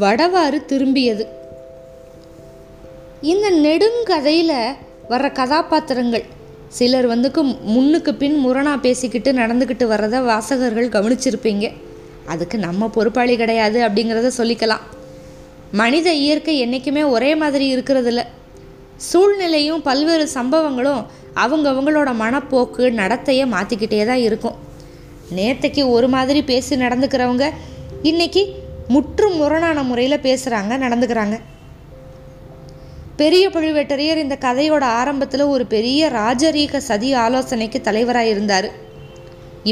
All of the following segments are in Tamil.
வடவாறு திரும்பியது. இந்த நெடுங்கதையில் வர்ற கதாபாத்திரங்கள் சிலர் வந்துக்கு முன்னுக்கு பின் முரணா பேசிக்கிட்டு நடந்துக்கிட்டு வர்றதை வாசகர்கள் கவனிச்சிருப்பீங்க. அதுக்கு நம்ம பொறுப்பாளி கிடையாது அப்படிங்கிறத சொல்லிக்கலாம். மனித இயற்கை என்றைக்குமே ஒரே மாதிரி இருக்கிறதில்ல. சூழ்நிலையும் பல்வேறு சம்பவங்களும் அவங்கவங்களோட மனப்போக்கு நடத்தையை மாற்றிக்கிட்டே தான் இருக்கும். நேற்றைக்கு ஒரு மாதிரி பேசி நடந்துக்கிறவங்க இன்னைக்கு முற்றும் முரணான முறையில் பேசுகிறாங்க நடந்துக்கிறாங்க. பெரிய பழுவேட்டரையர் இந்த கதையோட ஆரம்பத்தில் ஒரு பெரிய ராஜரீக சதி ஆலோசனைக்கு தலைவராக இருந்தார்.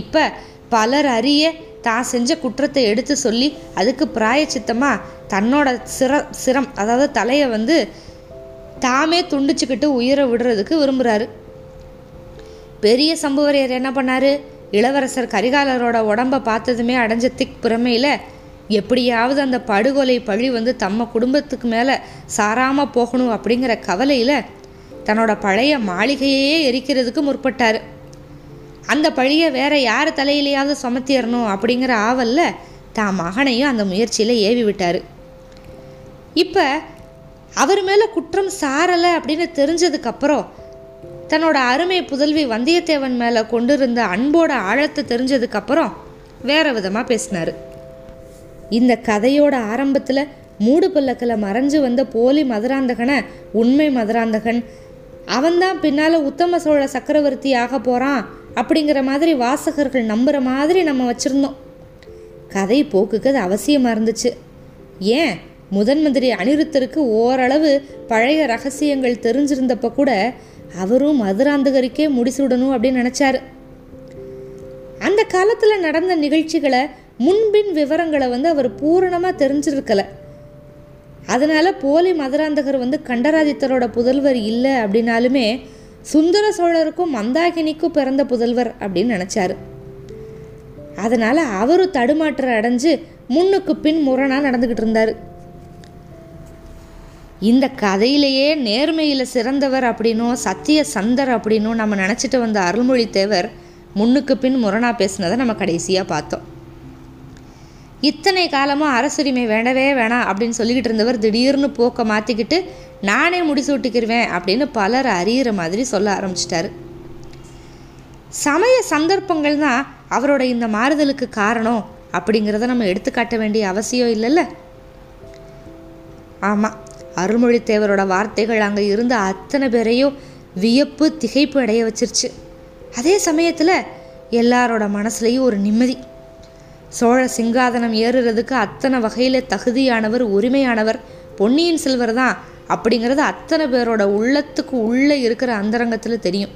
இப்போ பலர் அறிய தான் செஞ்ச குற்றத்தை எடுத்து சொல்லி அதுக்கு பிராயச்சித்தமாக தன்னோட சிர சிரம் அதாவது தலையை வந்து தாமே துண்டிச்சுக்கிட்டு உயிரை விடுறதுக்கு விரும்புகிறாரு பெரிய சம்புவரையர் என்ன பண்ணார்? இளவரசர் கரிகாலரோட உடம்ப பார்த்ததுமே அடைஞ்ச திக் பிரமையில் எப்படியாவது அந்த படுகொலை பழி வந்து தம்ம குடும்பத்துக்கு மேலே சாராமல் போகணும் அப்படிங்கிற கவலையில் தன்னோட பழைய மாளிகையே எரிக்கிறதுக்கு முற்பட்டார். அந்த பழியை வேற யார் தலையிலையாவது சுமத்திடணும் அப்படிங்கிற ஆவலில் தான் மகனையும் அந்த முயற்சியில் ஏவி விட்டார். இப்போ அவர் மேலே குற்றம் சாரலை அப்படின்னு தெரிஞ்சதுக்கப்புறம் தன்னோட அருமை புதல்வி வந்தியத்தேவன் மேலே கொண்டிருந்த அன்போட ஆழத்தை தெரிஞ்சதுக்கப்புறம் வேற விதமாக பேசினார். இந்த கதையோட ஆரம்பத்தில் மூடு பல்லக்கில் மறைஞ்சு வந்த போலி மதுராந்தகனை உண்மை மதுராந்தகன். அவன்தான் பின்னால் உத்தம சோழ சக்கரவர்த்தி ஆக போகிறான் அப்படிங்கிற மாதிரி வாசகர்கள் நம்புகிற மாதிரி நம்ம வச்சுருந்தோம். கதை போக்குக்கு அது அவசியமாக இருந்துச்சு. ஏன்? முதன் மந்திரி அனிருத்தருக்கு ஓரளவு பழைய ரகசியங்கள் தெரிஞ்சிருந்தப்ப கூட அவரும் மதுராந்தகருக்கே முடிசூடணும் அப்படின்னு நினச்சாரு. அந்த காலத்தில் நடந்த நிகழ்ச்சிகளை முன்பின் விவரங்களை வந்து அவர் பூரணமாக தெரிஞ்சிருக்கல. அதனால் போலி மதுராந்தகர் வந்து கண்டராதித்தரோட புதல்வர் இல்லை அப்படின்னாலுமே சுந்தர சோழருக்கும் மந்தாகினிக்கும் பிறந்த புதல்வர் அப்படின்னு நினச்சாரு. அதனால் அவரும் தடுமாற்றம் அடைஞ்சு முன்னுக்கு பின் முரணாக நடந்துக்கிட்டு இருந்தார். இந்த கதையிலேயே நேர்மையில் சிறந்தவர் அப்படின்னும் சத்திய சந்தர் அப்படின்னும் நம்ம நினச்சிட்டு வந்த அருள்மொழி தேவர் முன்னுக்கு பின் முரணா பேசினதை நம்ம கடைசியாக பார்த்தோம். இத்தனை காலமாக அரசுரிமை வேண்டவே வேணாம் அப்படின்னு சொல்லிக்கிட்டு இருந்தவர் திடீர்னு போக்கை மாற்றிக்கிட்டு நானே முடிசூட்டிக்கிருவேன் அப்படின்னு பலர் அறியிற மாதிரி சொல்ல ஆரம்பிச்சிட்டாரு. சமய சந்தர்ப்பங்கள் தான் அவரோட இந்த மாறுதலுக்கு காரணம் அப்படிங்கிறத நம்ம எடுத்துக்காட்ட வேண்டிய அவசியம் இல்லைல்ல? ஆமாம் அருள்மொழித்தேவரோட வார்த்தைகள் அங்கே இருந்த அத்தனை பேரையும் வியப்பு திகைப்பு அடைய வச்சிருச்சு. அதே சமயத்தில் எல்லாரோட மனசுலையும் ஒரு நிம்மதி. சோழ சிங்காதனம் ஏறுறதுக்கு அத்தனை வகையில் தகுதியானவர் உரிமையானவர் பொன்னியின் செல்வர் தான். அப்படிங்கிறது அத்தனை பேரோட உள்ளத்துக்கு உள்ளே இருக்கிற அந்தரங்கத்தில் தெரியும்.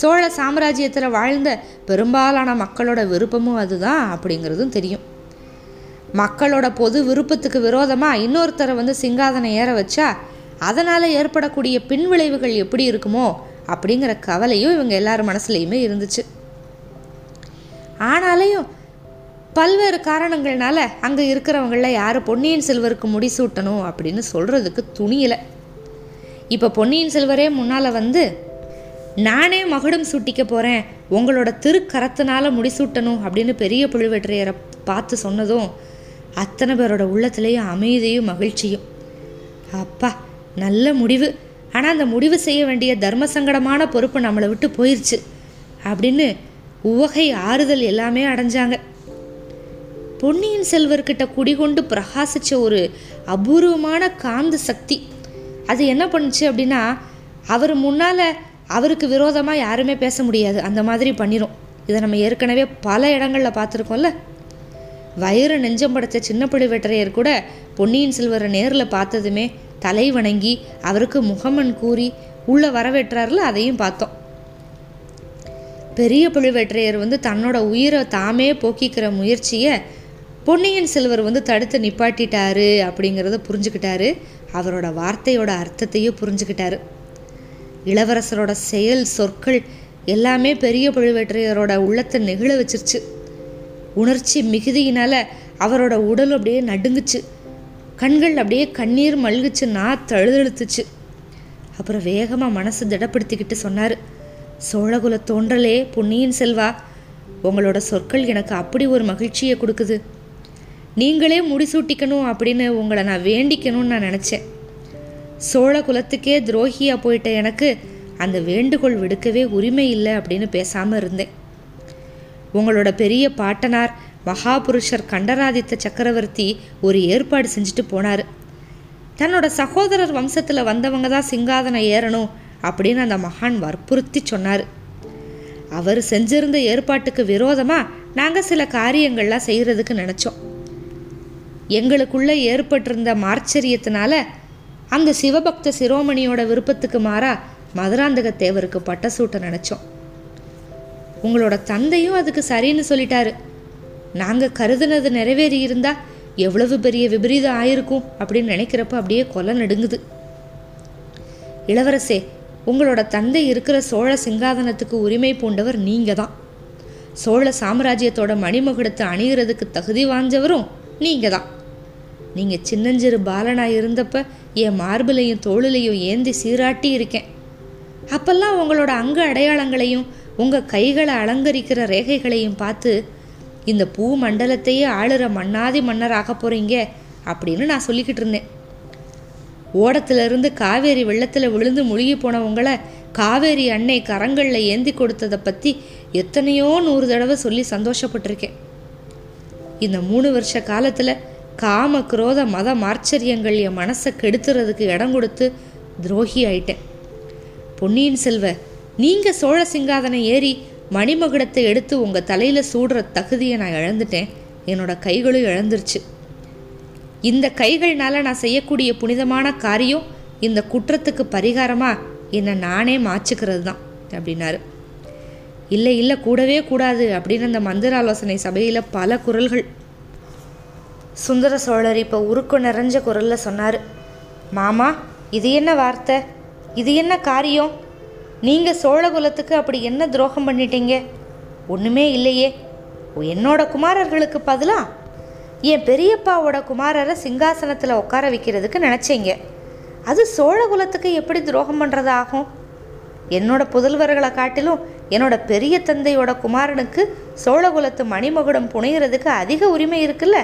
சோழ சாம்ராஜ்யத்தில் வாழ்ந்த பெரும்பாலான மக்களோட விருப்பமும் அதுதான் அப்படிங்கிறதும் தெரியும். மக்களோட பொது விருப்பத்துக்கு விரோதமாக இன்னொருத்தரை வந்து சிங்காதனம் ஏற வச்சா அதனால் ஏற்படக்கூடிய பின்விளைவுகள் எப்படி இருக்குமோ அப்படிங்கிற கவலையும் இவங்க எல்லார் மனசுலையுமே இருந்துச்சு. ஆனாலையும் பல்வேறு காரணங்கள்னால அங்கே இருக்கிறவங்களில் யார் பொன்னியின் செல்வருக்கு முடிசூட்டணும் அப்படின்னு சொல்கிறதுக்கு துணியலை இப்போ பொன்னியின் செல்வரே முன்னால் வந்து நானே மகுடம் சூட்டிக்க போகிறேன் உங்களோட திருக்கரத்தினால முடிசூட்டணும் அப்படின்னு பெரிய புழுவெற்றையரை பார்த்து சொன்னதும் அத்தனை பேரோட உள்ளத்துலேயும் அமைதியும் மகிழ்ச்சியும். அப்பா நல்ல முடிவு. ஆனால் அந்த முடிவு செய்ய வேண்டிய தர்ம சங்கடமான பொறுப்பு நம்மளை விட்டு போயிடுச்சு அப்படின்னு உவகை ஆறுதல் எல்லாமே அடைஞ்சாங்க. பொன்னியின் செல்வர்கிட்ட குடிகொண்டு பிரகாசிச்ச ஒரு அபூர்வமான காந்த சக்தி. அது என்ன பண்ணுச்சு அப்படின்னா அவர் முன்னால் அவருக்கு விரோதமாக யாருமே பேச முடியாது. அந்த மாதிரி பண்ணிடும் இதை நம்ம ஏற்கனவே பல இடங்களில் பார்த்துருக்கோம்ல. வயிறு நெஞ்சம் படைத்த சின்ன பழுவேட்டரையர் கூட பொன்னியின் செல்வரை நேரில் பார்த்ததுமே தலை வணங்கி அவருக்கு முகமன் கூறி உள்ளே வரவேற்றார்ல அதையும் பார்த்தோம். பெரிய பழுவேட்டரையர் வந்து தன்னோட உயிரை தாமே போக்கிக்கிற முயற்சியை பொன்னியின் செல்வர் வந்து தடுத்து நிப்பாட்டிட்டாரு அப்படிங்கிறத புரிஞ்சுக்கிட்டாரு. அவரோட வார்த்தையோட அர்த்தத்தையும் புரிஞ்சுக்கிட்டாரு. இளவரசரோட செயல் சொற்கள் எல்லாமே பெரிய பழுவேற்றையரோட உள்ளத்தை நெகிழ வச்சிருச்சு. உணர்ச்சி மிகுதியினால் அவரோட உடல் அப்படியே நடுங்குச்சு. கண்கள் அப்படியே கண்ணீர் மல்குச்சு நான் தழுதழுத்துச்சு அப்புறம் வேகமாக மனசு திடப்படுத்திக்கிட்டு சொன்னார். சோழகுல தோன்றலே பொன்னியின் செல்வா உங்களோட சொற்கள் எனக்கு அப்படி ஒரு மகிழ்ச்சியை கொடுக்குது. நீங்களே முடிசூட்டிக்கணும் அப்படின்னு உங்களை நான் வேண்டிக்கணும்னு நான் நினச்சேன். சோழ குலத்துக்கே துரோகியாக போயிட்ட எனக்கு அந்த வேண்டுகோள் விடுக்கவே உரிமை இல்லை அப்படின்னு பேசாமல் இருந்தேன். உங்களோட பெரிய பாட்டனார் மகாபுருஷர் கண்டராதித்த சக்கரவர்த்தி ஒரு ஏற்பாடு செஞ்சுட்டு போனார். தன்னோட சகோதரர் வம்சத்தில் வந்தவங்க தான் சிங்காதனம் ஏறணும் அப்படின்னு அந்த மகான் வற்புறுத்தி சொன்னார். அவர் செஞ்சிருந்த ஏற்பாட்டுக்கு விரோதமாக நாங்கள் சில காரியங்கள்லாம் செய்கிறதுக்கு நினச்சோம். எங்களுக்குள்ளே ஏற்பட்டிருந்த மார்ச்சரியத்தினால அந்த சிவபக்த சிரோமணியோட விருப்பத்துக்கு மாறா மதுராந்தக தேவருக்கு பட்ட சூட்ட நினச்சோம். உங்களோட தந்தையும் அதுக்கு சரின்னு சொல்லிட்டாரு. நாங்கள் கருதுனது நிறைவேறி இருந்தா எவ்வளவு பெரிய விபரீதம் ஆயிருக்கும் அப்படின்னு நினைக்கிறப்ப அப்படியே கொலை நடுங்குது. இளவரசே உங்களோட தந்தை இருக்கிற சோழ சிங்காதனத்துக்கு உரிமை பூண்டவர் நீங்கள் தான் சோழ சாம்ராஜ்யத்தோட மணிமகுடத்தை அணிகிறதுக்கு தகுதி வாஞ்சவரும் நீங்கள் தான் நீங்கள் சின்னஞ்சிறு பாலனாக இருந்தப்ப என் மார்பிலையும் தோளிலையும் ஏந்தி சீராட்டி இருக்கேன். அப்பெல்லாம் உங்களோட அங்க அடையாளங்களையும் உங்கள் கைகளை அலங்கரிக்கிற ரேகைகளையும் பார்த்து இந்த பூ மண்டலத்தையே ஆளுற மன்னாதி மன்னர் ஆக போகிறீங்க அப்படின்னு நான் சொல்லிக்கிட்டு இருந்தேன். ஓடத்திலிருந்து காவேரி வெள்ளத்தில் விழுந்து முழுகி போனவங்கள காவேரி அன்னை கரங்களில் ஏந்தி கொடுத்ததை பற்றி எத்தனையோ நூறு தடவை சொல்லி சந்தோஷப்பட்டிருக்கேன். இந்த மூணு வருஷ காலத்தில் காம குரோத மத மார்ச்சரியங்கள் என் மனசை கெடுத்துறதுக்கு இடம் கொடுத்து துரோகி ஆயிட்டேன். பொன்னியின் செல்வ நீங்கள் சோழ சிங்காதனை ஏறி மணிமகுடத்தை எடுத்து உங்கள் தலையில் சூடுற தகுதியை நான் இழந்துட்டேன். என்னோட கைகளும் இழந்துருச்சு. இந்த கைகள்னால நான் செய்யக்கூடிய புனிதமான காரியம் இந்த குற்றத்துக்கு பரிகாரமாக என்னை நானே மாச்சுக்கிறது தான் அப்படின்னாரு. இல்லை இல்லை கூடவே கூடாது அப்படின்னு அந்த மந்திர ஆலோசனை சபையில் பல குரல்கள் சுந்தர சோழர் இப்போ உருக்கு நிறைஞ்ச குரலில் சொன்னார் மாமா இது என்ன வார்த்தை? இது என்ன காரியம்? நீங்கள் சோழகுலத்துக்கு அப்படி என்ன துரோகம் பண்ணிட்டீங்க? ஒன்றுமே இல்லையே. என்னோட குமாரர்களுக்கு பதிலாக என் பெரியப்பாவோட குமாரரை சிங்காசனத்தில் உட்கார வைக்கிறதுக்கு நினச்சிங்க. அது சோழகுலத்துக்கு எப்படி துரோகம் பண்ணுறது ஆகும்? என்னோட புதல்வர்களை காட்டிலும் என்னோட பெரிய தந்தையோட குமாரனுக்கு சோழகுலத்து மணிமகுடம் புனைகிறதுக்கு அதிக உரிமை இருக்குல்ல?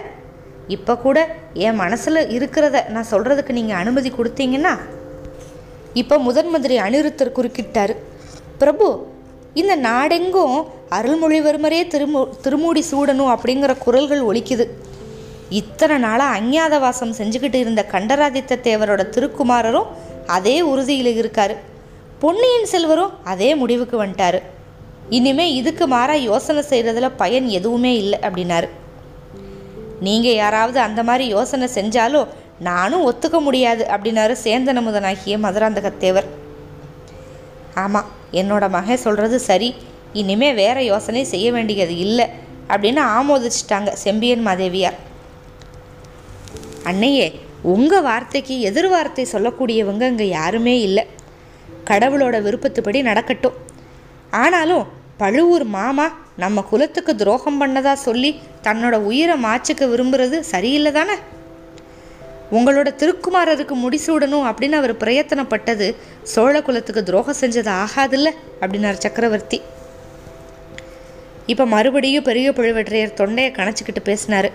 இப்போ கூட என் மனசில் இருக்கிறத நான் சொல்கிறதுக்கு நீங்கள் அனுமதி கொடுத்தீங்கன்னா இப்போ முதன் மந்திரி அனிருத்தர் குறுக்கிட்டார். பிரபு இந்த நாடெங்கும் அருள்மொழிவர்மரே திருமு திருமூடி சூடணும் அப்படிங்கிற குரல்கள் ஒலிக்குது. இத்தனை நாளாக அஞ்ஞாத வாசம் செஞ்சுக்கிட்டு இருந்த கண்டராதித்த தேவரோட திருக்குமாரரும் அதே உறுதியில் இருக்கார். பொன்னியின் செல்வரும் அதே முடிவுக்கு வந்துட்டாரு. இனிமே இதுக்கு மாறாக யோசனை செய்கிறதுல பயன் எதுவுமே இல்லை அப்படின்னாரு. நீங்கள் யாராவது அந்த மாதிரி யோசனை செஞ்சாலும் நானும் ஒத்துக்க முடியாது அப்படின்னாரு சேந்தன முதனாகிய மதுராந்தகத்தேவர். ஆமாம் என்னோட மகன் சொல்கிறது சரி இனிமே வேற யோசனை செய்ய வேண்டியது இல்லை அப்படின்னு ஆமோதிச்சிட்டாங்க செம்பியன் மாதேவியார். அன்னையே உங்கள் வார்த்தைக்கு எதிர் வார்த்தை சொல்லக்கூடியவங்க இங்கே யாருமே இல்லை. கடவுளோட விருப்பத்துப்படி நடக்கட்டும். ஆனாலும் பழுவூர் மாமா நம்ம குலத்துக்கு துரோகம் பண்ணதா சொல்லி தன்னோட உயிரை மாச்சுக்க விரும்புறது சரியில்லை தானே? உங்களோட திருக்குமாரருக்கு முடிசூடணும் அப்படின்னு அவர் பிரயத்தனப்பட்டது சோழ குலத்துக்கு துரோகம் செஞ்சது ஆகாதில்ல அப்படின்னார் சக்கரவர்த்தி. இப்போ மறுபடியும் பெரிய பழுவேற்றையர் தொண்டையை கணச்சிக்கிட்டு பேசினார்.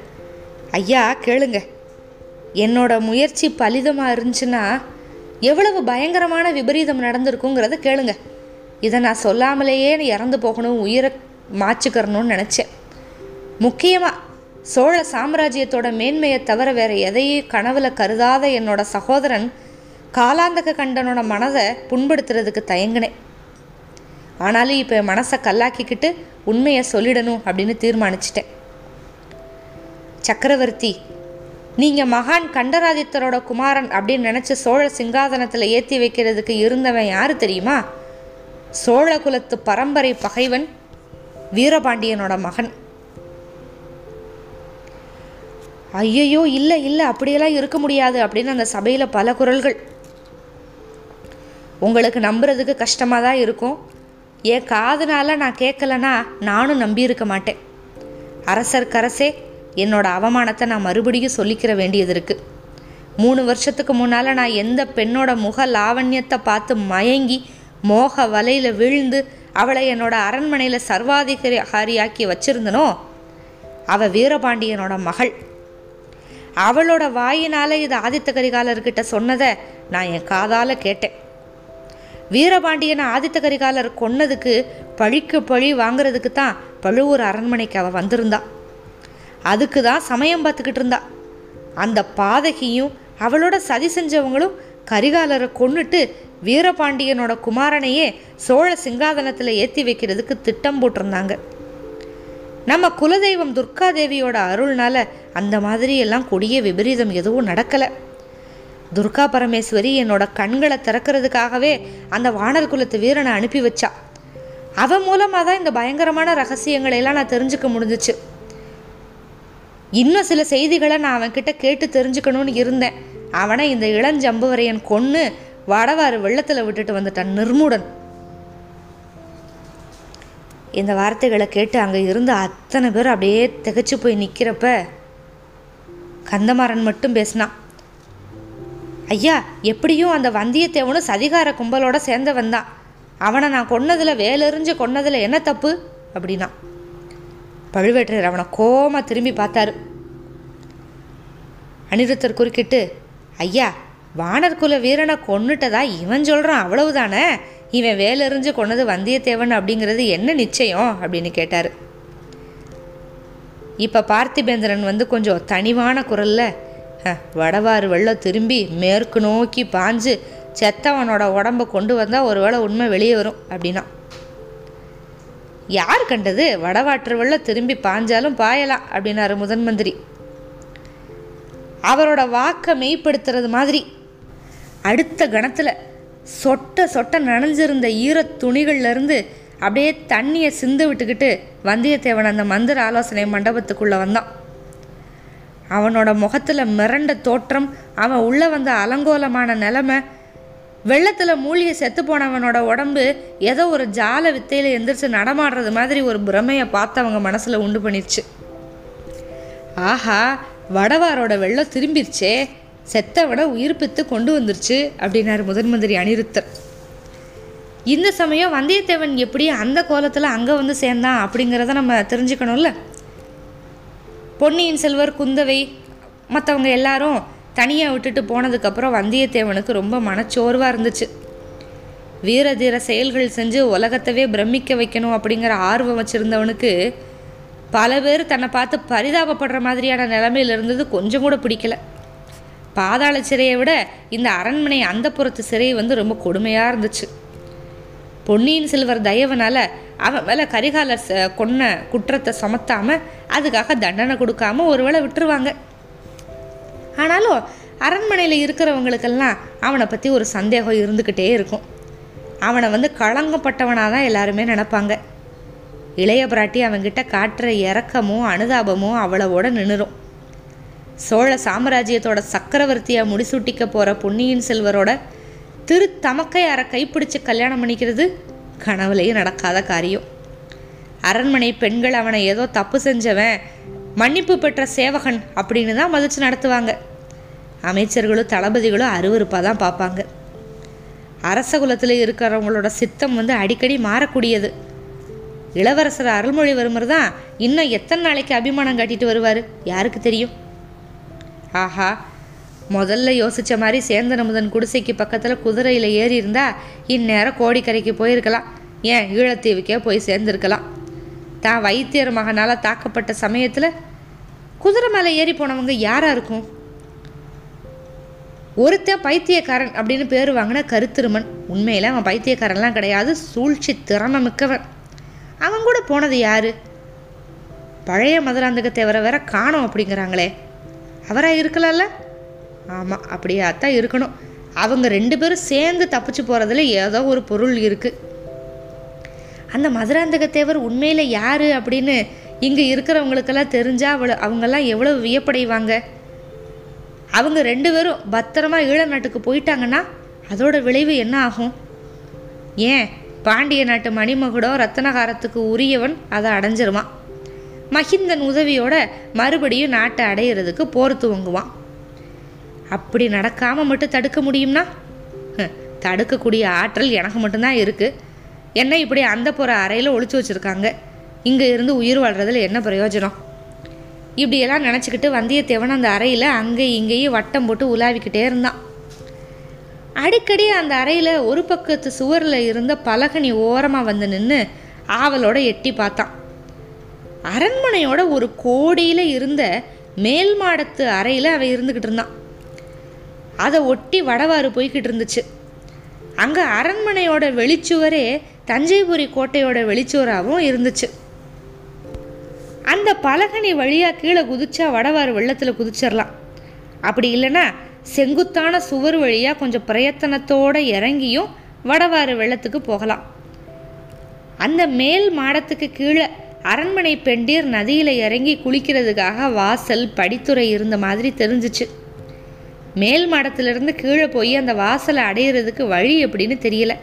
ஐயா கேளுங்க. என்னோட முயற்சி பலிதமாக இருந்துச்சுன்னா எவ்வளவு பயங்கரமான விபரீதம் நடந்திருக்குங்கிறத கேளுங்க. இதை நான் சொல்லாமலேயே இறந்து போகணும் உயிரை மாச்சுக்கிறணும்னு நினச்சேன். முக்கியமாக சோழ சாம்ராஜ்யத்தோட மேன்மையை தவிர வேற எதையும் கனவுல கருதாத என்னோட சகோதரன் காலாந்தக கண்டனோட மனதை புண்படுத்துறதுக்கு தயங்கினேன். ஆனாலும் இப்போ என் மனசை கல்லாக்கிக்கிட்டு உண்மையை சொல்லிடணும் அப்படின்னு தீர்மானிச்சிட்டேன். சக்கரவர்த்தி நீங்கள் மகான் கண்டராதித்தரோட குமாரன் அப்படின்னு நினச்சி சோழ சிங்காதனத்தில் ஏற்றி வைக்கிறதுக்கு இருந்தவன் யார் தெரியுமா? சோழ குலத்து பரம்பரை பகைவன் வீரபாண்டியனோட மகன். ஐயையோ இல்லை இல்லை அப்படியெல்லாம் இருக்க முடியாது அப்படின்னு அந்த சபையில் பல குரல்கள். உங்களுக்கு நம்புறதுக்கு கஷ்டமாக தான் இருக்கும். என் காதுனால நான் கேட்கலனா நானும் நம்பியிருக்க மாட்டேன். அரசர்க்கரசே என்னோட அவமானத்தை நான் மறுபடியும் சொல்லிக்கிற வேண்டியது இருக்குது மூணு வருஷத்துக்கு முன்னால் நான் எந்த பெண்ணோட முக லாவண்யத்தை பார்த்து மயங்கி மோக வலையில் விழுந்து அவளை என்னோட அரண்மனையில் சர்வாதிகாரியாக்கி வச்சிருந்தனோ அவ வீரபாண்டியனோட மகள். அவளோட வாயினால் இது ஆதித்த கரிகாலர்கிட்ட சொன்னதை நான் என் காதால் கேட்டேன். வீரபாண்டியனை ஆதித்த கரிகாலர் கொன்னதுக்கு பழிக்கு பழி வாங்குறதுக்கு தான் பழுவூர் அரண்மனைக்கு அவள் வந்திருந்தா. அதுக்கு தான் சமயம் பார்த்துக்கிட்டு இருந்தா. அந்த பாதகியும் அவளோட சதி செஞ்சவங்களும் கரிகாலரை கொன்னுட்டு வீரபாண்டியனோட குமாரனையே சோழ சிங்காதனத்தில் ஏற்றி வைக்கிறதுக்கு திட்டம் போட்டிருந்தாங்க. நம்ம குலதெய்வம் துர்காதேவியோட அருள்னால அந்த மாதிரி எல்லாம் கொடிய விபரீதம் எதுவும் நடக்கலை. துர்கா பரமேஸ்வரி என்னோட கண்களை திறக்கிறதுக்காகவே அந்த வானர் குலத்து வீரனை அனுப்பி வச்சா. அவன் மூலமாக தான் இந்த பயங்கரமான ரகசியங்களை எல்லாம் நான் தெரிஞ்சுக்க முடிஞ்சிச்சு. இன்னும் சில செய்திகளை நான் அவன்கிட்ட கேட்டு தெரிஞ்சுக்கணும்னு இருந்தேன். அவனை இந்த இளஞ்சம்புவரையன் கொன்று வடவாறு வெள்ளத்தில் விட்டுட்டு வந்துட்டான் நிர்மூடன். இந்த வார்த்தைகளை கேட்டு அங்கே இருந்த அத்தனை பேர் அப்படியே திகைச்சு போய் நிற்கிறப்ப கந்தமாறன் மட்டும் பேசினான். ஐயா எப்படியும் அந்த வந்தியத்தேவனும் சதிகார கும்பலோட சேர்ந்தவன் தான் அவனை நான் கொன்னதில் வேலெறிஞ்சு கொன்னதில் என்ன தப்பு? அப்படின்னா பழுவேற்றையர் அவனை கோமா திரும்பி பார்த்தாரு. அனிருத்தர் குறுக்கிட்டு ஐயா வானர்குல வீரனை கொன்னுட்டதா இவன் சொல்கிறான் அவ்வளவுதானே? இவன் வேலெறிஞ்சு கொன்னது வந்தியத்தேவன் அப்படிங்கிறது என்ன நிச்சயம்? அப்படின்னு கேட்டார். இப்போ பார்த்திபேந்திரன் வந்து கொஞ்சம் தனிவான குரலில் வடவாறு வெள்ளம் திரும்பி மேற்கு நோக்கி பாஞ்சு செத்தவனோட உடம்ப கொண்டு வந்தால் ஒருவேளை உண்மை வெளியே வரும் அப்படின்னா. யார் கண்டது? வடவாற்று வெள்ளம் திரும்பி பாஞ்சாலும் பாயலாம் அப்படின்னாரு முதன் மந்திரி. அவரோட வாக்கை மெய்ப்படுத்துறது மாதிரி அடுத்த கணத்தில் சொட்ட சொட்ட நனைஞ்சிருந்த ஈர துணிகள்லேருந்து அப்படியே தண்ணியை சிந்து விட்டுக்கிட்டு வந்தியத்தேவன் அந்த மந்திர ஆலோசனை மண்டபத்துக்குள்ளே வந்தான். அவனோட முகத்தில் மிரண்ட தோற்றம் அவன் உள்ளே வந்த அலங்கோலமான நிலமை வெள்ளத்தில் மூழ்கி செத்து போனவனோட உடம்பு ஏதோ ஒரு ஜால வித்தையில் எந்திரிச்சு நடமாடுறது மாதிரி ஒரு பிரமையை பார்த்து அவங்க மனசில் உண்டு பண்ணிடுச்சு ஆஹா வடவாரோட வெள்ளம் திரும்பிருச்சே. செத்தவனை உயிர்ப்பித்து கொண்டு வந்துருச்சு அப்படின்னாரு முதன் மந்திரி அனிருத்தர். இந்த சமயம் வந்தியத்தேவன் எப்படி அந்த கோலத்தில் அங்கே வந்து சேர்ந்தான் அப்படிங்கிறத நம்ம தெரிஞ்சுக்கணும்ல? பொன்னியின் செல்வர் குந்தவை மற்றவங்க எல்லாரும் தனியாக விட்டுட்டு போனதுக்கப்புறம் வந்தியத்தேவனுக்கு ரொம்ப மனச்சோர்வாக இருந்துச்சு. வீர தீர செயல்கள் செஞ்சு உலகத்தவே பிரமிக்க வைக்கணும் அப்படிங்கிற ஆர்வம் வச்சுருந்தவனுக்கு பல பேர் தன்னை பார்த்து பரிதாபப்படுற மாதிரியான நிலமையில் இருந்தது கொஞ்சம் கூட பிடிக்கல. பாதாள சிறையை விட இந்த அரண்மனை அந்த புறத்து சிறை வந்து ரொம்ப கொடுமையாக இருந்துச்சு. பொன்னியின் செல்வர் தயவனால் அவன் மேலே கரிகாலர் ச- கொன்ன குற்றத்தை சுமத்தாமல் அதுக்காக தண்டனை கொடுக்காம ஒருவேளை விட்டுருவாங்க. ஆனாலும் அரண்மனையில் இருக்கிறவங்களுக்கெல்லாம் அவனை பற்றி ஒரு சந்தேகம் இருந்துக்கிட்டே இருக்கும். அவனை வந்து களங்கப்பட்டவனாக தான் எல்லாருமே நினப்பாங்க. இளைய பிராட்டி அவன்கிட்ட காட்டுற இறக்கமும் அனுதாபமும் அவ்வளவோட நின்றுரும் சோழ சாம்ராஜ்யத்தோட சக்கரவர்த்தியாக முடிசூட்டிக்க போகிற பொன்னியின் செல்வரோட திரு தமக்கையாரை கைப்பிடிச்சு கல்யாணம் பண்ணிக்கிறது கனவுலேயே நடக்காத காரியம். அரண்மனை பெண்கள் அவனை ஏதோ தப்பு செஞ்சவன் மன்னிப்பு பெற்ற சேவகன் அப்படின்னு தான் மதித்து நடத்துவாங்க. அமைச்சர்களும் தளபதிகளும் அருவருப்பாக தான் பார்ப்பாங்க. அரச குலத்தில் இருக்கிறவங்களோட சித்தம் வந்து அடிக்கடி மாறக்கூடியது. இளவரசர் அருள்மொழிவர்மர் தான் இன்னும் எத்தனை நாளைக்கு அபிமானம் காட்டிட்டு வருவார்? யாருக்கு தெரியும்? ஆஹா. முதல்ல யோசித்த மாதிரி சேந்தன் அமுதன் குடிசைக்கு பக்கத்தில் குதிரையில் ஏறி இருந்தால் இந்நேரம் கோடிக்கரைக்கு போயிருக்கலாம். ஏன்? ஈழத்தீவுக்கே போய் சேர்ந்துருக்கலாம். தான் வைத்தியர் மகனால் தாக்கப்பட்ட சமயத்தில் குதிரை மேலே ஏறி போனவங்க யாராக இருக்கும்? ஒருத்தன் பைத்தியக்காரன் அப்படின்னு பேர் வாங்கின கருத்திருமன். உண்மையில் அவன் பைத்தியக்காரன்லாம் கிடையாது. சூழ்ச்சி திறமை மிக்கவன். அவன் கூட போனது யாரு? பழைய மதுராந்தகத்தை வர வேற காணோம் அப்படிங்கிறாங்களே. அவராக இருக்கலாம்ல? ஆமாம் அப்படியே தான் இருக்கணும். அவங்க ரெண்டு பேரும் சேர்ந்து தப்பிச்சு போகிறதுல ஏதோ ஒரு பொருள் இருக்குது அந்த மதுராந்தக தேவர் உண்மையில் யார் அப்படின்னு இங்கே இருக்கிறவங்களுக்கெல்லாம் தெரிஞ்சால் அவளை அவங்கெல்லாம் எவ்வளோ வியப்படைவாங்க? அவங்க ரெண்டு பேரும் பத்திரமா ஈழ நாட்டுக்கு போயிட்டாங்கன்னா அதோட விளைவு என்ன ஆகும்? ஏன்? பாண்டிய நாட்டு மணிமகுடம் ரத்தனகாரத்துக்கு உரியவன் அதை அடைஞ்சிருவான். மஹிந்தன் உதவியோட மறுபடியும் நாட்டை அடையிறதுக்கு போர் துவங்குவான். அப்படி நடக்காமல் மட்டும் தடுக்க முடியும்னா? தடுக்கக்கூடிய ஆற்றல் எனக்கு மட்டும்தான் இருக்குது என்ன இப்படி அந்த புற அறையில் ஒழிச்சு வச்சுருக்காங்க. இங்கே இருந்து உயிர் வாழ்றதுல என்ன பிரயோஜனம்? இப்படியெல்லாம் நினச்சிக்கிட்டு வந்தியத்தேவன் அந்த அறையில் அங்கே இங்கேயும் வட்டம் போட்டு உலாவிக்கிட்டே இருந்தான். அடிக்கடி அந்த அறையில் ஒரு பக்கத்து சுவரில் இருந்த பலகனி ஓரமாக வந்து நின்று ஆவலோட எட்டி பார்த்தான். அரண்மனையோட ஒரு கோடியில் இருந்த மேல் மாடத்து அறையில் அவள் இருந்துக்கிட்டு இருந்தான் அதை ஒட்டி வடவாறு போய்கிட்டு இருந்துச்சு. அங்கே அரண்மனையோட வெளிச்சுவரே தஞ்சைபுரி கோட்டையோட வெளிச்சுவராகவும் இருந்துச்சு. அந்த பலகனி வழியாக கீழே குதிச்சா வடவாறு வெள்ளத்தில் குதிச்சிடலாம் அப்படி இல்லைன்னா செங்குத்தான சுவர் வழியாக கொஞ்சம் பிரயத்தனத்தோடு இறங்கியும் வடவாறு வெள்ளத்துக்கு போகலாம். அந்த மேல் மாடத்துக்கு கீழே அரண்மனை பெண்டீர் நதியில் இறங்கி குளிக்கிறதுக்காக வாசல் படித்துறை இருந்த மாதிரி தெரிஞ்சிச்சு. மேல் மாடத்திலிருந்து கீழே போய் அந்த வாசலை அடையிறதுக்கு வழி எப்படின்னு தெரியல.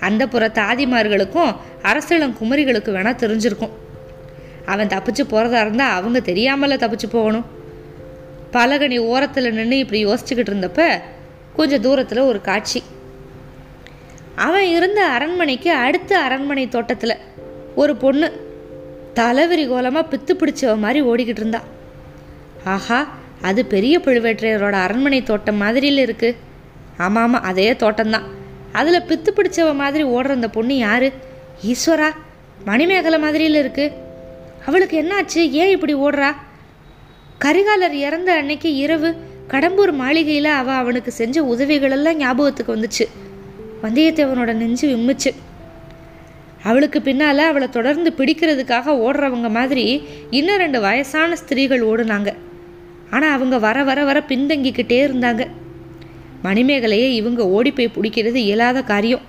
அந்த புற தாதிமார்களுக்கும் அரசளம் குமரிகளுக்கு வேணால் தெரிஞ்சிருக்கும். அவன் தப்பிச்சு போகிறதா இருந்தால் அவங்க தெரியாமல தப்பிச்சு போகணும். பலகனி ஓரத்தில் நின்று இப்படி யோசிச்சுக்கிட்டு இருந்தப்ப கொஞ்சம் தூரத்தில் ஒரு காட்சி. அவன் இருந்த அரண்மனைக்கு அடுத்த அரண்மனை தோட்டத்தில் ஒரு பொண்ணு. தலைவிரி கோலமாக பித்து பிடிச்சவ மாதிரி ஓடிக்கிட்டு இருந்தா. ஆஹா அது பெரிய பழுவேற்றையரோட அரண்மனை தோட்டம் மாதிரியில் இருக்குது ஆமாம் ஆமாம் அதே தோட்டம்தான். அதில் பித்து பிடிச்சவ மாதிரி ஓடுற அந்த பொண்ணு யாரு? ஈஸ்வரா மணிமேகலை மாதிரியில் இருக்குது அவளுக்கு என்னாச்சு? ஏன் இப்படி ஓடுறா? கரிகாலர் இறந்த அன்னைக்கு இரவு கடம்பூர் மாளிகையில் அவள் அவனுக்கு செஞ்ச உதவிகளெல்லாம் ஞாபகத்துக்கு வந்துச்சு. வந்தியத்தேவனோட நெஞ்சு விம்முச்சு. அவளுக்கு பின்னால் அவளை தொடர்ந்து பிடிக்கிறதுக்காக ஓடுறவங்க மாதிரி இன்னும் ரெண்டு வயசான ஸ்திரீகள் ஓடுனாங்க. ஆனால் அவங்க வர வர வர பின்தங்கிக்கிட்டே இருந்தாங்க. மணிமேகலையை இவங்க ஓடி போய் பிடிக்கிறது இயலாத காரியம்.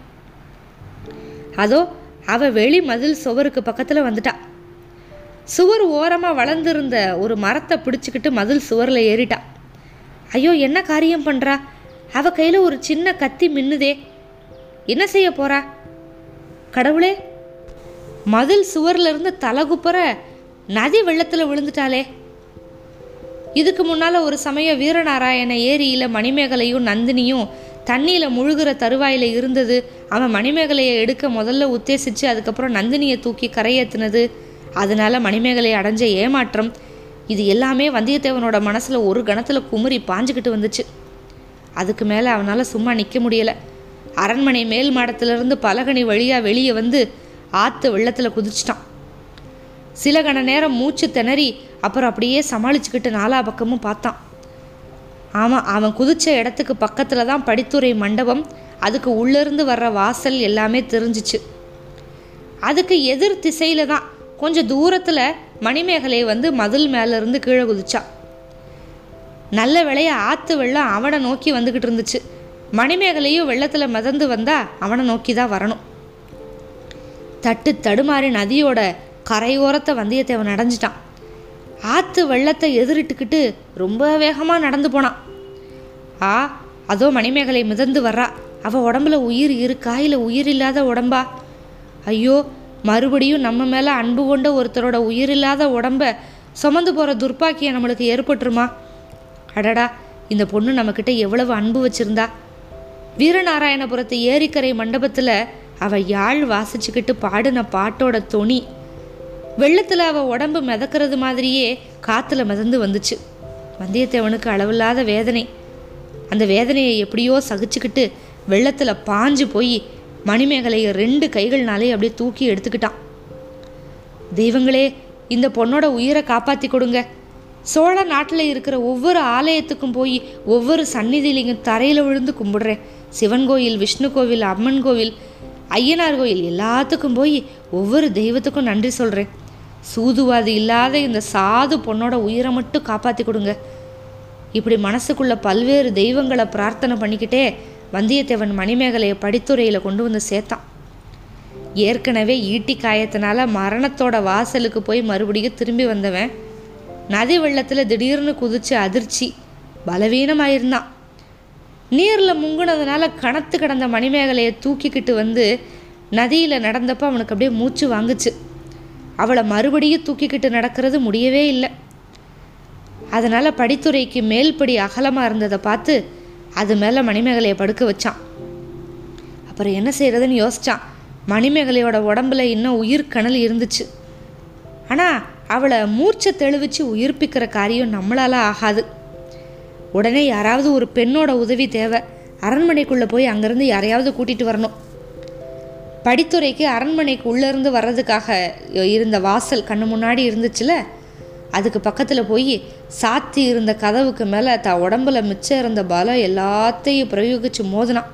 அதோ அவள் வெளி மதில் சுவருக்கு பக்கத்தில் வந்துட்டா. சுவர் ஓரமாக வளர்ந்துருந்த ஒரு மரத்தை பிடிச்சிக்கிட்டு மதில் சுவரில் ஏறிட்டா. ஐயோ என்ன காரியம் பண்ணுறா அவ கையில் ஒரு சின்ன கத்தி மின்னுதே. என்ன செய்ய போகிறா கடவுளே மதில் சுவர்லேருந்து தலகுப்புற நதி வெள்ளத்தில் விழுந்துட்டாளே. இதுக்கு முன்னால ஒரு சமயம் வீரநாராயண ஏரியில் மணிமேகலையும் நந்தினியும் தண்ணியில் முழுகிற தருவாயில் இருந்தது. அவன் மணிமேகலையை எடுக்க முதல்ல உத்தேசித்து அதுக்கப்புறம் நந்தினியை தூக்கி கரையேற்றினது அதனால மணிமேகலை அடைஞ்ச ஏமாற்றம். இது எல்லாமே வந்தியத்தேவனோட மனசில் ஒரு கணத்தில் குமுறி பாஞ்சுக்கிட்டு வந்துச்சு. அதுக்கு மேலே அவனால் சும்மா நிற்க முடியலை. அரண்மனை மேல் மாடத்திலிருந்து பலகனி வழியாக வெளியே வந்து ஆற்று வெள்ளத்தில் குதிச்சிட்டான். சில கண நேரம் மூச்சு திணறி அப்புறம் அப்படியே சமாளிச்சுக்கிட்டு நாலா பக்கமும் பார்த்தான். ஆமாம் அவன் குதித்த இடத்துக்கு பக்கத்தில் தான் படித்துறை மண்டபம் அதுக்கு உள்ளேருந்து வர்ற வாசல் எல்லாமே தெரிஞ்சிச்சு. அதுக்கு எதிர் திசையில் தான் கொஞ்சம் தூரத்தில் மணிமேகலை வந்து மதில் மேலேருந்து கீழே குதிச்சா. நல்ல வேளைய ஆற்று வெள்ளம் அவனை நோக்கி வந்துக்கிட்டு இருந்துச்சு. மணிமேகலையும் வெள்ளத்தில் மிதந்து வந்தா அவனை நோக்கி தான் வரணும். தட்டு தடுமாறி நதியோட கரையோரத்தை வந்தியத்தேவன் அடைஞ்சிட்டான். ஆற்று வெள்ளத்தை எதிரிட்டுக்கிட்டு ரொம்ப வேகமாக நடந்து போனான். ஆ அதோ மணிமேகலை மிதந்து வர்றா. அவள் உடம்புல உயிர் இருக்கா இல்லை உயிர் இல்லாத உடம்பா? ஐயோ மறுபடியும் நம்ம மேலே அன்பு கொண்ட ஒருத்தரோட உயிர் இல்லாத உடம்பை சுமந்து போகிற துர்ப்பாக்கியம் நம்மளுக்கு ஏற்பட்டுருமா? அடடா இந்த பொண்ணு நம்மக்கிட்ட எவ்வளவு அன்பு வச்சுருந்தா? வீரநாராயணபுரத்து ஏரிக்கரை மண்டபத்தில் அவள் யாழ் வாசிச்சுக்கிட்டு பாடின பாட்டோட தொனி. வெள்ளத்தில் அவள் உடம்பு மிதக்கிறது மாதிரியே காற்றுல மிதந்து வந்துச்சு. வந்தியத்தேவனுக்கு அளவில்லாத வேதனை. அந்த வேதனையை எப்படியோ சகிச்சுக்கிட்டு வெள்ளத்தில் பாஞ்சு போய் மணிமேகலையை ரெண்டு கைகள்னாலே அப்படியே தூக்கி எடுத்துக்கிட்டான். தெய்வங்களே இந்த பொண்ணோட உயிரை காப்பாற்றி கொடுங்க. சோழ நாட்டில் இருக்கிற ஒவ்வொரு ஆலயத்துக்கும் போய் ஒவ்வொரு சந்நிதியிலையும் தரையில் விழுந்து கும்பிடுறேன். சிவன் கோயில் விஷ்ணு கோவில் அம்மன் கோவில் ஐயனார் கோயில் எல்லாத்துக்கும் போய் ஒவ்வொரு தெய்வத்துக்கும் நன்றி சொல்கிறேன் சூதுவாது இல்லாத இந்த சாது பொண்ணோட உயிரை மட்டும் காப்பாற்றி கொடுங்க. இப்படி மனசுக்குள்ள பல்வேறு தெய்வங்களை பிரார்த்தனை பண்ணிக்கிட்டே வந்தியத்தேவன் மணிமேகலையை படித்துறையில் கொண்டு வந்து சேர்த்தான். ஏற்கனவே ஈட்டி காயத்தினால மரணத்தோட வாசலுக்கு போய் மறுபடியும் திரும்பி வந்தவன் நதி வெள்ளத்தில் திடீர்னு குதிச்சு அதிர்ச்சி பலவீனமாயிருந்தான் நீரில் முங்குனதுனால கணத்து கிடந்த மணிமேகலையை தூக்கிக்கிட்டு வந்து நதியில் நடந்தப்போ அவனுக்கு அப்படியே மூச்சு வாங்குச்சு. அவளை மறுபடியும் தூக்கிக்கிட்டு நடக்கிறது முடியவே இல்லை. அதனால் படித்துறைக்கு மேல்படி அகலமாக இருந்ததை பார்த்து அது மேலே மணிமேகலையை படுக்க வச்சான். அப்புறம் என்ன செய்கிறதுன்னு யோசித்தான் மணிமேகலையோட உடம்புல இன்னும் உயிர் கணல் இருந்துச்சு. ஆனால் அவளை மூர்ச்சை தெளிவிச்சு உயிர்ப்பிக்கிற காரியம் நம்மளால ஆகாது. உடனே யாராவது ஒரு பெண்ணோட உதவி தேவை. அரண்மனைக்குள்ளே போய் அங்கேருந்து யாரையாவது கூட்டிகிட்டு வரணும். படித்துறைக்கு அரண்மனைக்கு உள்ளேருந்து வர்றதுக்காக இருந்த வாசல் கண்ணு முன்னாடி இருந்துச்சுல? அதுக்கு பக்கத்தில் போய் சாத்தி இருந்த கதவுக்கு மேலே த உடம்புல மிச்சம் இருந்த பலம் எல்லாத்தையும் பிரயோகிச்சு மோதினான்.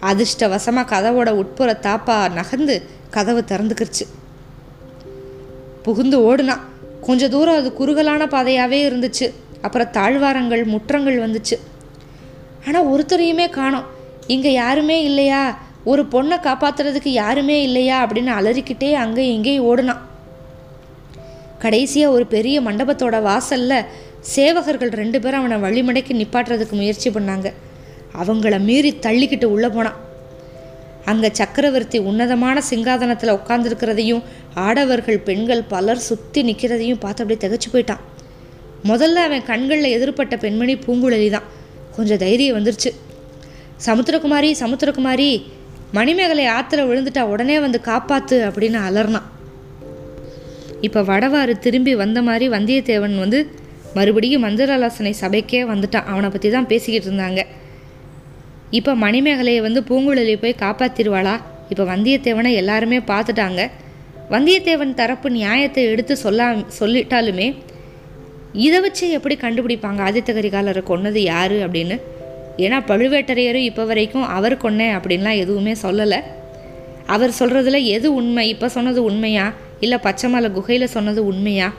அதிர்ஷ்டவசமாக கதவோட உட்புற தாப்பா நகர்ந்து கதவு திறந்துக்கிருச்சு. புகுந்து ஓடுனான் கொஞ்ச தூரம் அது குறுகலான பாதையாகவே இருந்துச்சு. அப்புறம் தாழ்வாரங்கள் முற்றங்கள் வந்துச்சு. ஆனால் ஒருத்தரையுமே காணோம். இங்கே யாருமே இல்லையா? ஒரு பொண்ணை காப்பாத்துறதுக்கு யாருமே இல்லையா? அப்படின்னு அலறிக்கிட்டே அங்கே இங்கேயும் ஓடுனான் கடைசியாக ஒரு பெரிய மண்டபத்தோட வாசலில் சேவகர்கள் ரெண்டு பேரும் அவனை வழிமடைக்கு நிப்பாட்டுறதுக்கு முயற்சி பண்ணாங்க. அவங்கள மீறி தள்ளிக்கிட்டு உள்ளே போனான். அங்கே சக்கரவர்த்தி உன்னதமான சிங்காதனத்தில் உட்காந்துருக்கிறதையும் ஆடவர்கள் பெண்கள் பலர் சுற்றி நிற்கிறதையும் பார்த்து அப்படியே திகச்சு போயிட்டான். முதல்ல அவன் கண்களில் எதிர்பட்ட பெண்மணி பூங்குழலி தான் கொஞ்சம் தைரியம் வந்துருச்சு. சமுத்திரகுமாரி சமுத்திரகுமாரி மணிமேகலை ஆற்றுல விழுந்துட்டா உடனே வந்து காப்பாத்து அப்படின்னு அலர்னான் இப்போ வடவாறு திரும்பி வந்த மாதிரி வந்தியத்தேவன் வந்து மறுபடியும் மந்திராலோசனை சபைக்கே வந்துட்டான். அவனை பற்றி தான் பேசிக்கிட்டு இருந்தாங்க. இப்போ மணிமேகலையை வந்து பூங்குழலி போய் காப்பாற்றிடுவாளா இப்போ வந்தியத்தேவனை எல்லாருமே பார்த்துட்டாங்க. வந்தியத்தேவன் தரப்பு நியாயத்தை எடுத்து சொல்ல சொல்லிட்டாலுமே இதை வச்சு எப்படி கண்டுபிடிப்பாங்க? ஆதித்த கரிகாலரை கொன்னது யார் அப்படின்னு? ஏன்னா பழுவேட்டரையரும் இப்போ வரைக்கும் அவர் கொன்னேன் அப்படின்லாம் எதுவுமே சொல்லலை. அவர் சொல்கிறதுல எது உண்மை? இப்போ சொன்னது உண்மையா? இல்லை பச்சைமலை குகையில் சொன்னது உண்மையா?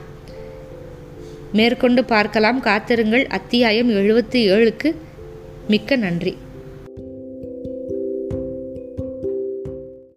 மேற்கொண்டு பார்க்கலாம். காத்திருங்கள். அத்தியாயம் எழுபத்தி ஏழுக்கு மிக்க நன்றி.